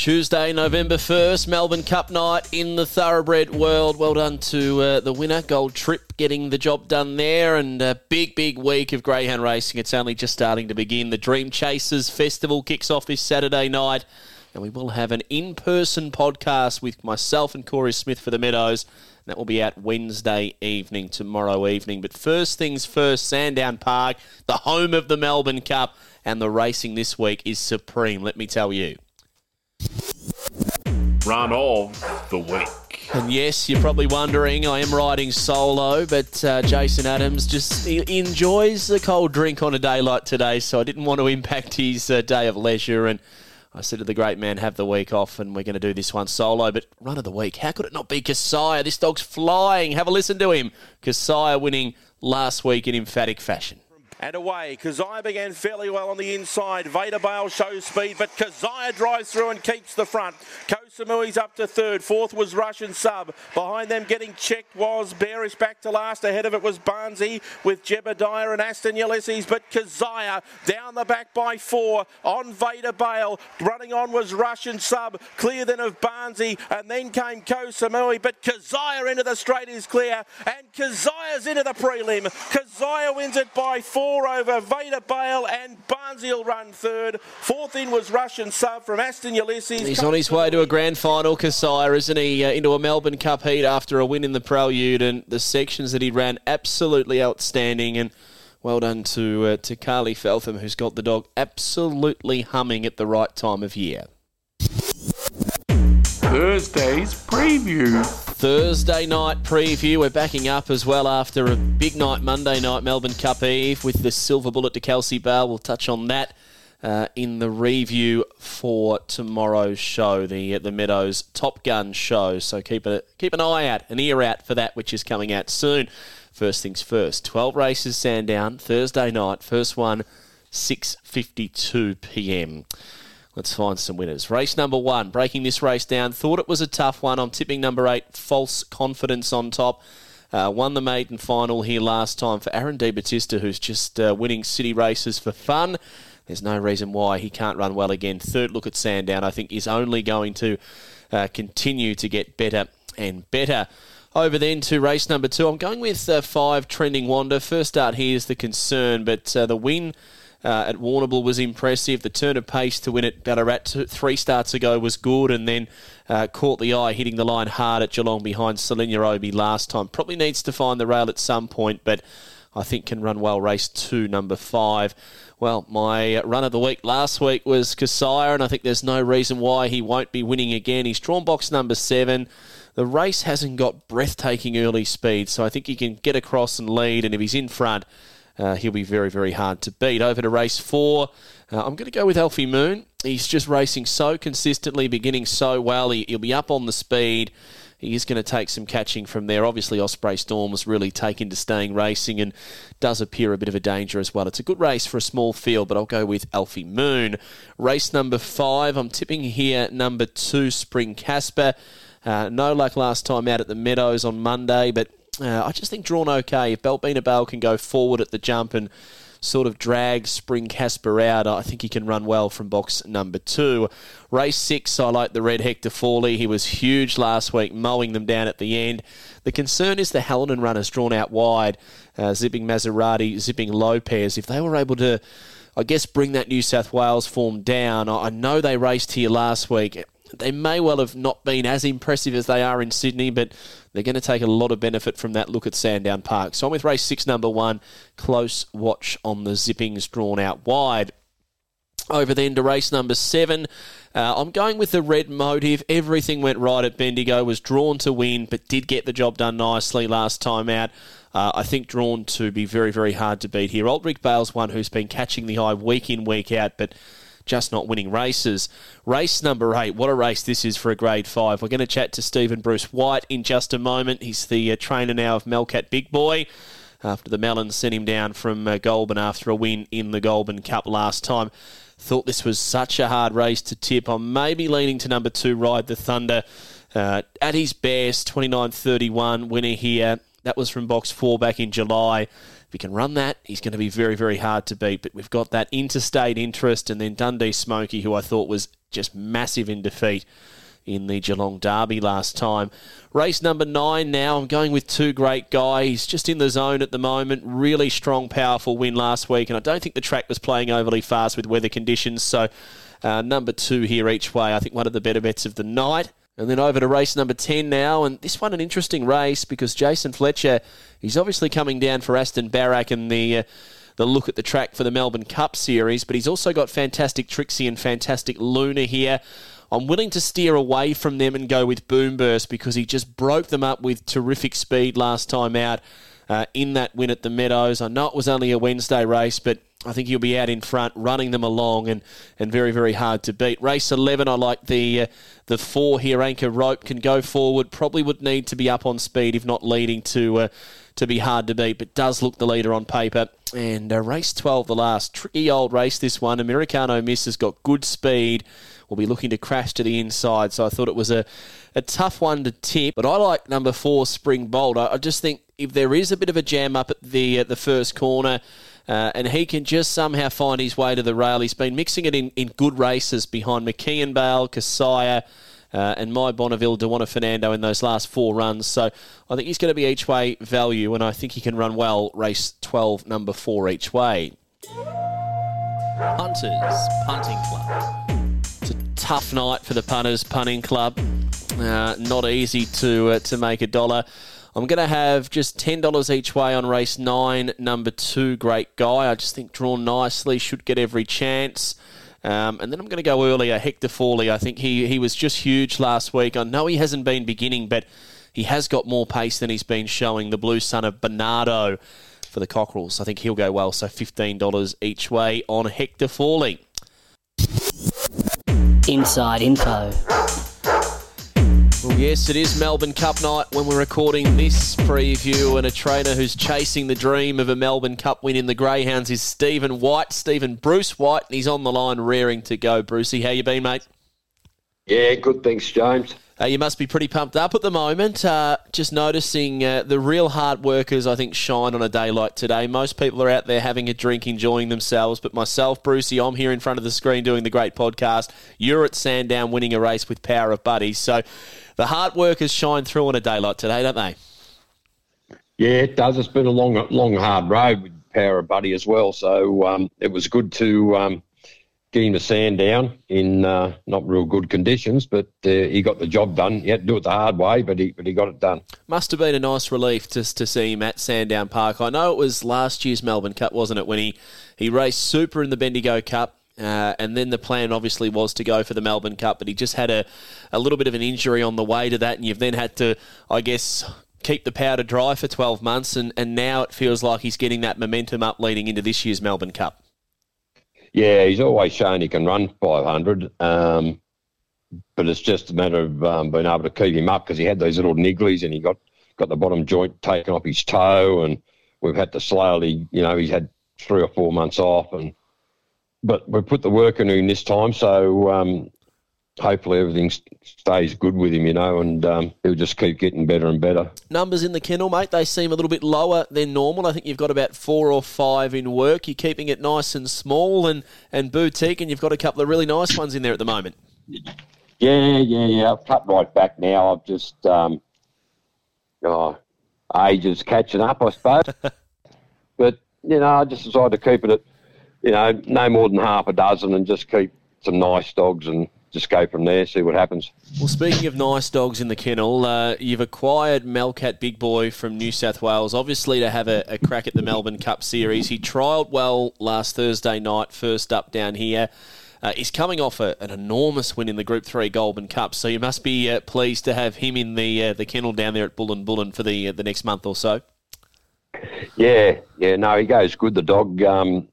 Tuesday, November 1st, Melbourne Cup night in the thoroughbred world. Well done to uh, the winner, Gold Trip, getting the job done there. And a big, big week of greyhound racing. It's only just starting to begin. The Dream Chasers Festival kicks off this Saturday night. And we will have an in person podcast with myself and Corey Smith for the Meadows. That will be out Wednesday evening, tomorrow evening. But first things first, Sandown Park, the home of the Melbourne Cup. And the racing this week is supreme, let me tell you. Run of the week. And yes, you're probably wondering, I am riding solo, but uh, Jason Adams just he enjoys the cold drink on a day like today, so I didn't want to impact his uh, day of leisure. And I said to the great man, have the week off, and we're going to do this one solo. But run of the week, how could it not be Kasaya? This dog's flying. Have a listen to him. Kasaya winning last week in emphatic fashion and away. Kazaya began fairly well on the inside. Vader Bale shows speed, but Kazaya drives through and keeps the front. Kosamui's up to third. Fourth was Russian Sub. Behind them getting checked was Bearish back to last. Ahead of it was Barnsey with Jebediah and Aston Ulysses, but Kazaya down the back by four on Vader Bale. Running on was Russian Sub. Clear then of Barnsey, and then came Ko Kosamui, but Kazaya into the straight is clear, and Kazaya's into the prelim. Kazaya wins it by four four over Vader Bale and Barnsey will run third. Fourth in was Russian Sub from Aston Ulysses. He's on his way to a grand final, Kasaya, isn't he? Uh, into a Melbourne Cup heat after a win in the Prelude, and the sections that he ran absolutely outstanding. And well done to uh, to Carly Feltham, who's got the dog absolutely humming at the right time of year. Thursday's preview. Thursday night preview. We're backing up as well after a big night Monday night Melbourne Cup Eve with the silver bullet to Kelsey Bale. We'll touch on that uh, in the review for tomorrow's show, the the Meadows Top Gun show. So keep a keep an eye out, an ear out for that, which is coming out soon. First things first. Twelve races Sandown Thursday night. First one, six fifty two p.m. Let's find some winners. Race number one, breaking this race down. Thought it was a tough one. I'm tipping number eight, False Confidence on top. Uh, won the maiden final here last time for Aaron Di Battista, who's just uh, winning city races for fun. There's no reason why he can't run well again. Third look at Sandown, I think, is only going to uh, continue to get better and better. Over then to race number two. I'm going with uh, five, Trending Wander. First start here is the concern, but uh, the win uh, at Warrnambool was impressive. The turn of pace to win at Ballarat three starts ago was good, and then uh, caught the eye hitting the line hard at Geelong behind Selenia Obi last time. Probably needs to find the rail at some point, but I think can run well. Race two, number five. Well, my run of the week last week was Kasaya, and I think there's no reason why he won't be winning again. He's drawn box number seven. The race hasn't got breathtaking early speed, so I think he can get across and lead, and if he's in front, uh, he'll be very, very hard to beat. Over to race four, uh, I'm going to go with Alfie Moon. He's just racing so consistently, beginning so well. He, will be up on the speed. He is going to take some catching from there. Obviously, Osprey Storm was really taken to staying racing and does appear a bit of a danger as well. It's a good race for a small field, but I'll go with Alfie Moon. Race number five, I'm tipping here number two, Spring Casper. Uh, no luck last time out at the Meadows on Monday, but uh, I just think drawn okay. If Belbina Bale can go forward at the jump and sort of drag Spring Casper out, I think he can run well from box number two. Race six, I like the red Hector Fawley. He was huge last week, mowing them down at the end. The concern is the Hallinan runners drawn out wide, uh, zipping Maserati, zipping Lopez. If they were able to, I guess, bring that New South Wales form down, I know they raced here last week. They may well have not been as impressive as they are in Sydney, but they're going to take a lot of benefit from that look at Sandown Park. So I'm with race six, number one. Close watch on the zippings drawn out wide. Over then to race number seven. Uh, I'm going with the red motive. Everything went right at Bendigo. Was drawn to win, but did get the job done nicely last time out. Uh, I think drawn to be very, very hard to beat here. Old Rick Bale's one who's been catching the eye week in, week out, but just not winning races. Race number eight, what a race this is for a grade five. We're going to chat to Stephen Bruce White in just a moment. He's the uh, trainer now of Melcat Big Boy. after the Melons sent him down from uh, Goulburn after a win in the Goulburn Cup last time. Thought this was such a hard race to tip. I'm maybe leaning to number two, Ride the Thunder. Uh, at his best, 29.31 winner here. That was from box four back in July. If he can run that, he's going to be very, very hard to beat. But we've got that interstate interest and then Dundee Smoky, who I thought was just massive in defeat in the Geelong Derby last time. Race number nine now. I'm going with two great guys. Just in the zone at the moment. Really strong, powerful win last week. And I don't think the track was playing overly fast with weather conditions. So uh, number two here each way. I think one of the better bets of the night. And then over to race number 10 now. And this one, an interesting race because Jason Fletcher, he's obviously coming down for Aston Barrack and the. Uh, the look at the track for the Melbourne Cup Series, but he's also got fantastic Trixie and fantastic Luna here. I'm willing to steer away from them and go with Boomburst because he just broke them up with terrific speed last time out uh, in that win at the Meadows. I know it was only a Wednesday race, but I think he'll be out in front, running them along, and, and very very hard to beat. Race eleven, I like the uh, the four here. Anchor Rope can go forward. Probably would need to be up on speed, if not leading to uh, to be hard to beat, but does look the leader on paper. And uh, race twelve, the last tricky old race. This one, Americano Miss has got good speed will be looking to crash to the inside. So I thought it was a, a tough one to tip. But I like number four, Spring Bolt. I, I just think if there is a bit of a jam up at the at the first corner, uh, and he can just somehow find his way to the rail. He's been mixing it in, in good races behind McKeon Bale, Kasaya, uh, and my Bonneville, Dewana Fernando in those last four runs. So I think he's going to be each way value, and I think he can run well race 12, number four each way. Hunters Punting Club It's a tough night for the punters punting club. Uh, not easy to uh, to make a dollar. I'm going to have just $10 each way on race 9, number 2, Great Guy. I just think drawn nicely, should get every chance. Um, and then I'm going to go earlier, Hector Fawley. I think he, he was just huge last week. I know he hasn't been beginning, but he has got more pace than he's been showing. The blue son of Bernardo for the Cockerels. I think he'll go well. So $15 each way on Hector Fawley. Inside info. Yes, it is Melbourne Cup night when we're recording this preview, and a trainer who's chasing the dream of a Melbourne Cup win in the Greyhounds is Stephen White, Stephen Bruce White, and he's on the line rearing to go. Brucey, how you been, mate? Yeah, good. Thanks, James. Uh, you must be pretty pumped up at the moment. Uh, just noticing uh, the real hard workers, I think, shine on a day like today. Most people are out there having a drink, enjoying themselves. But myself, Brucey, I'm here in front of the screen doing the great podcast. You're at Sandown winning a race with Power of Buddies. So the hard workers shine through on a day like today, don't they? Yeah, it does. It's been a long, long, hard road with Power of Buddy as well. So um, it was good to. Um, getting the Sandown in uh, not real good conditions, but uh, he got the job done. He had to do it the hard way, but he but he got it done. Must have been a nice relief just to see him at Sandown Park. I know it was last year's Melbourne Cup, wasn't it, when he, he raced super in the Bendigo Cup. Uh, and then the plan obviously was to go for the Melbourne Cup, but he just had a, a little bit of an injury on the way to that, and you've then had to, I guess, keep the powder dry for 12 months, and, and now it feels like he's getting that momentum up leading into this year's Melbourne Cup. Yeah, he's always shown he can run 500, um, but it's just a matter of um, being able to keep him up because he had those little nigglies and he got, got the bottom joint taken off his toe, and we've had to slowly, you know, he's had three or four months off, and but we put the work in him this time, so um, hopefully everything stays good with him, you know, and um, he'll just keep getting better and better. Numbers in the kennel, mate, they seem a little bit lower than normal. I think you've got about four or five in work. You're keeping it nice and small and, and boutique, and you've got a couple of really nice ones in there at the moment. Yeah, yeah, yeah. I've cut right back now. I've just, um, oh, age is catching up, I suppose. but, you know, I just decided to keep it at, you know, no more than half a dozen and just keep some nice dogs and just go from there, see what happens. Well, speaking of nice dogs in the kennel, uh, you've acquired Melcat Big Boy from New South Wales, obviously to have a, a crack at the Melbourne Cup Series. He trialled well last Thursday night, first up down here. Uh, he's coming off a, an enormous win in the Group Three Goulburn Cup, so you must be uh, pleased to have him in the uh, the kennel down there at Bullen Bullen for the uh, the next month or so. Yeah, yeah, no, he goes good. The dog. Um,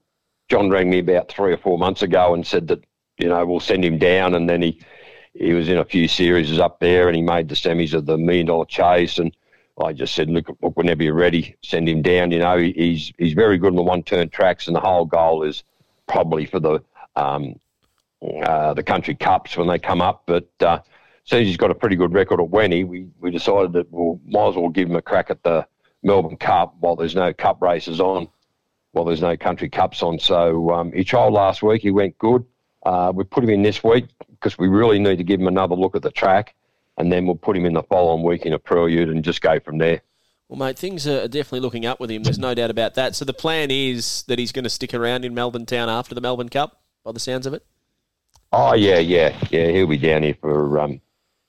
John rang me about three or four months ago and said that you know, we'll send him down. And then he, he was in a few series up there and he made the semis of the million dollar chase. And I just said, look, look, whenever you're ready, send him down. You know, he's he's very good on the one turn tracks, and the whole goal is probably for the um, uh, the country cups when they come up. But uh, since he's got a pretty good record at Wenty, we, we decided that we'll might as well give him a crack at the Melbourne Cup while there's no cup races on, while there's no country cups on. So um, he trialled last week. He went good. Uh, we put him in this week because we really need to give him another look at the track, and then we'll put him in the following week in a prelude and just go from there. Well, mate, things are definitely looking up with him. There's no doubt about that. So the plan is that he's going to stick around in Melbourne Town after the Melbourne Cup, by the sounds of it. Oh yeah, yeah, yeah. He'll be down here for um,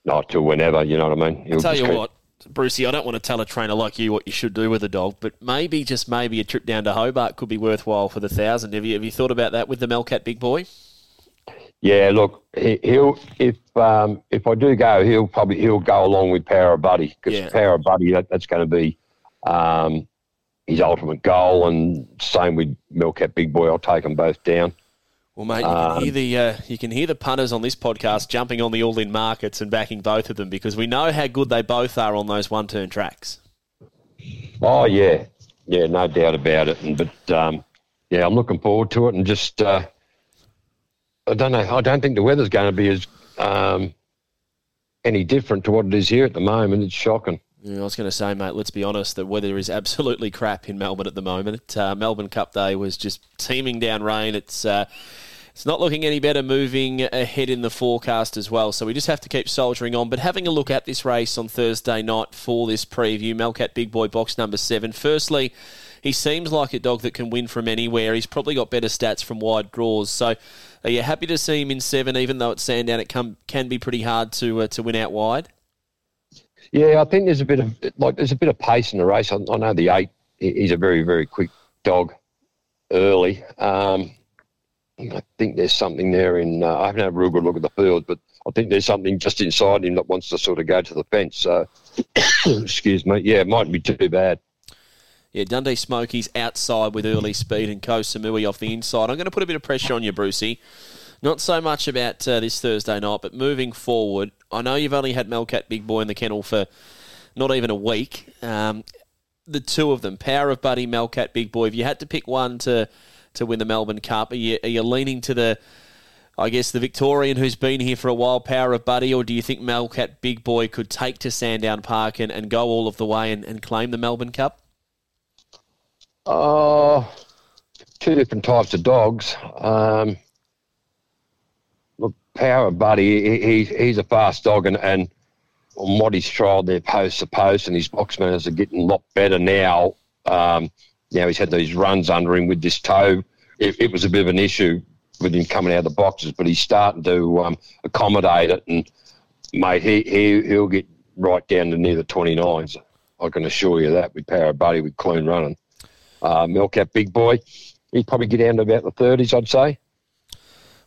not till whenever. You know what I mean? He'll tell you keep... what, Brucey. I don't want to tell a trainer like you what you should do with a dog, but maybe just maybe a trip down to Hobart could be worthwhile for the thousand. Have you have you thought about that with the Melcat Big Boy? Yeah, look, he'll if um, if I do go, he'll probably he'll go along with Power of Buddy because yeah. Power of Buddy that, that's going to be um, his ultimate goal, and same with Melcat Big Boy. I'll take them both down. Well, mate, you can, um, hear the, uh, you can hear the punters on this podcast jumping on the all in markets and backing both of them because we know how good they both are on those one turn tracks. Oh, yeah. Yeah, no doubt about it. And, but, um, yeah, I'm looking forward to it. And just, uh, I don't know, I don't think the weather's going to be as um, any different to what it is here at the moment. It's shocking. Yeah, I was going to say, mate, let's be honest, the weather is absolutely crap in Melbourne at the moment. Uh, Melbourne Cup Day was just teeming down rain. It's. It's not looking any better moving ahead in the forecast as well, so we just have to keep soldiering on. But having a look at this race on Thursday night for this preview, Melcat Big Boy box number seven. Firstly, he seems like a dog that can win from anywhere. He's probably got better stats from wide draws. So, are you happy to see him in seven, even though at Sandown it can, can be pretty hard to uh, to win out wide? Yeah, I think there's a bit of like there's a bit of pace in the race. I, I know the eight. He's a very very quick dog early. Um, I think there's something there in. Uh, I haven't had a real good look at the field, but I think there's something just inside him that wants to sort of go to the fence. So, excuse me. Yeah, it might be too bad. Yeah, Dundee Smokies outside with early speed and Ko Samui off the inside. I'm going to put a bit of pressure on you, Brucey. Not so much about uh, this Thursday night, but moving forward, I know you've only had Melcat Big Boy in the kennel for not even a week. Um, the two of them, Power of Buddy, Melcat Big Boy. If you had to pick one to to win the Melbourne Cup? Are you, are you leaning to the, I guess, the Victorian who's been here for a while, Power of Buddy, or do you think Melcat Big Boy could take to Sandown Park and, and go all of the way and, and claim the Melbourne Cup? two different types of dogs. Um, look, Power of Buddy, he, he's a fast dog, and, and on what he's trialled there post to post, and his box manners are getting a lot better now. Um, you know, he's had these runs under him with this toe. It, it was a bit of an issue with him coming out of the boxes, but he's starting to um, accommodate it. And, mate, he, he, he'll get right down to near the 29s. I can assure you that with Power Buddy, with clean running. Uh, Melcat Big Boy, he'd probably get down to about the 30s, I'd say.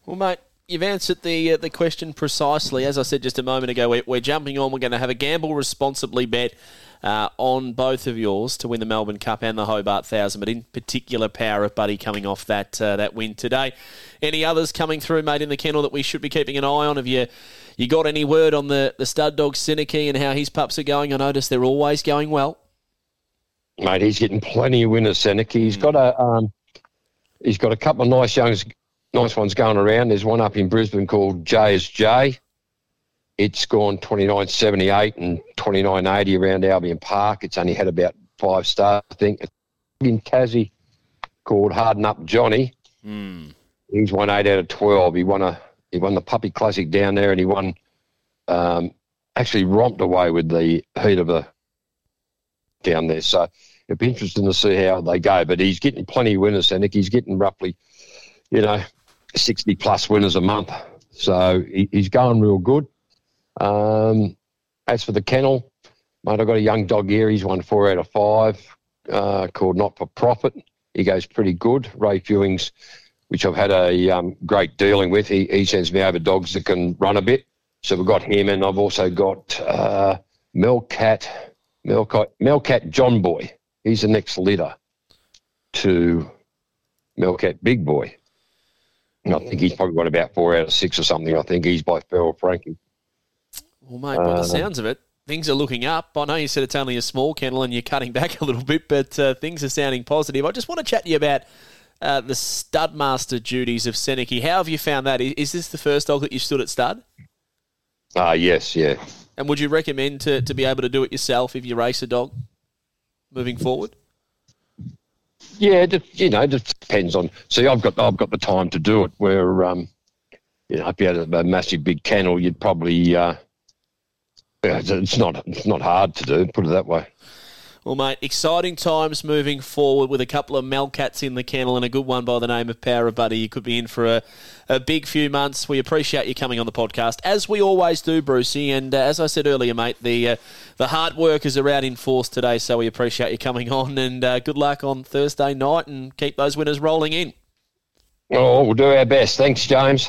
Well, mate, you've answered the uh, the question precisely. As I said just a moment ago, we're, we're jumping on. We're going to have a gamble responsibly bet uh, on both of yours to win the Melbourne Cup and the Hobart Thousand, but in particular, Power of Buddy coming off that uh, that win today. Any others coming through, mate, in the kennel that we should be keeping an eye on? Have you you got any word on the the stud dog Synergy and how his pups are going? I notice they're always going well. Mate, he's getting plenty of winners. Synergy. He's got a um, he's got a couple of nice youngs, nice ones going around. There's one up in Brisbane called J is J it's gone 29.78 and 29.80 around Albion Park. It's only had about five stars, I think. In Tassie called Harden Up Johnny. Mm. He's won eight out of 12. He won a he won the Puppy Classic down there and he won um, actually romped away with the heat of the down there. So it'd be interesting to see how they go. But he's getting plenty of winners, and He's getting roughly, you know, 60 plus winners a month. So he, he's going real good. Um, as for the kennel, mate, I've got a young dog here. He's won four out of five, uh, called Not for Profit. He goes pretty good. Ray Fewings, which I've had a um, great dealing with, he, he sends me over dogs that can run a bit. So we've got him, and I've also got uh, Melcat, Melcat, Melcat John Boy. He's the next litter to Melcat Big Boy. And I think he's probably got about four out of six or something. I think he's by Feral Frankie. Well, mate, by the uh, sounds of it, things are looking up. I know you said it's only a small kennel and you're cutting back a little bit, but uh, things are sounding positive. I just want to chat to you about uh, the stud master duties of Seneca. How have you found that? Is, is this the first dog that you've stood at stud? Ah, uh, yes, yeah. And would you recommend to, to be able to do it yourself if you race a dog moving forward? Yeah, you know, it depends on. See, I've got I've got the time to do it. Where um, you know, if you had a, massive big kennel, you'd probably. Uh, it's not it's not hard to do. Put it that way. Well, mate, exciting times moving forward with a couple of Melcats in the kennel and a good one by the name of Power Buddy. You could be in for a, a big few months. We appreciate you coming on the podcast, as we always do, Brucey. And uh, as I said earlier, mate, the uh, the hard work is around in force today, so we appreciate you coming on. And uh, good luck on Thursday night and keep those winners rolling in. Oh, we'll do our best. Thanks, James.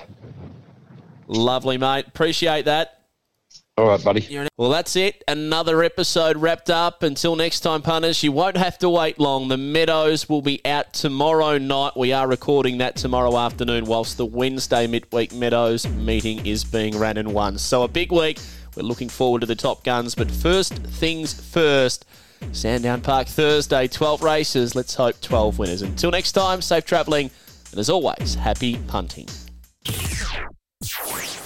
Lovely, mate. Appreciate that. All right, buddy. Well, that's it. Another episode wrapped up. Until next time, punters, you won't have to wait long. The Meadows will be out tomorrow night. We are recording that tomorrow afternoon, whilst the Wednesday midweek Meadows meeting is being ran and won. So a big week. We're looking forward to the top guns. But first things first. Sandown Park Thursday, 12 races. Let's hope 12 winners. Until next time, safe travelling. And as always, happy punting.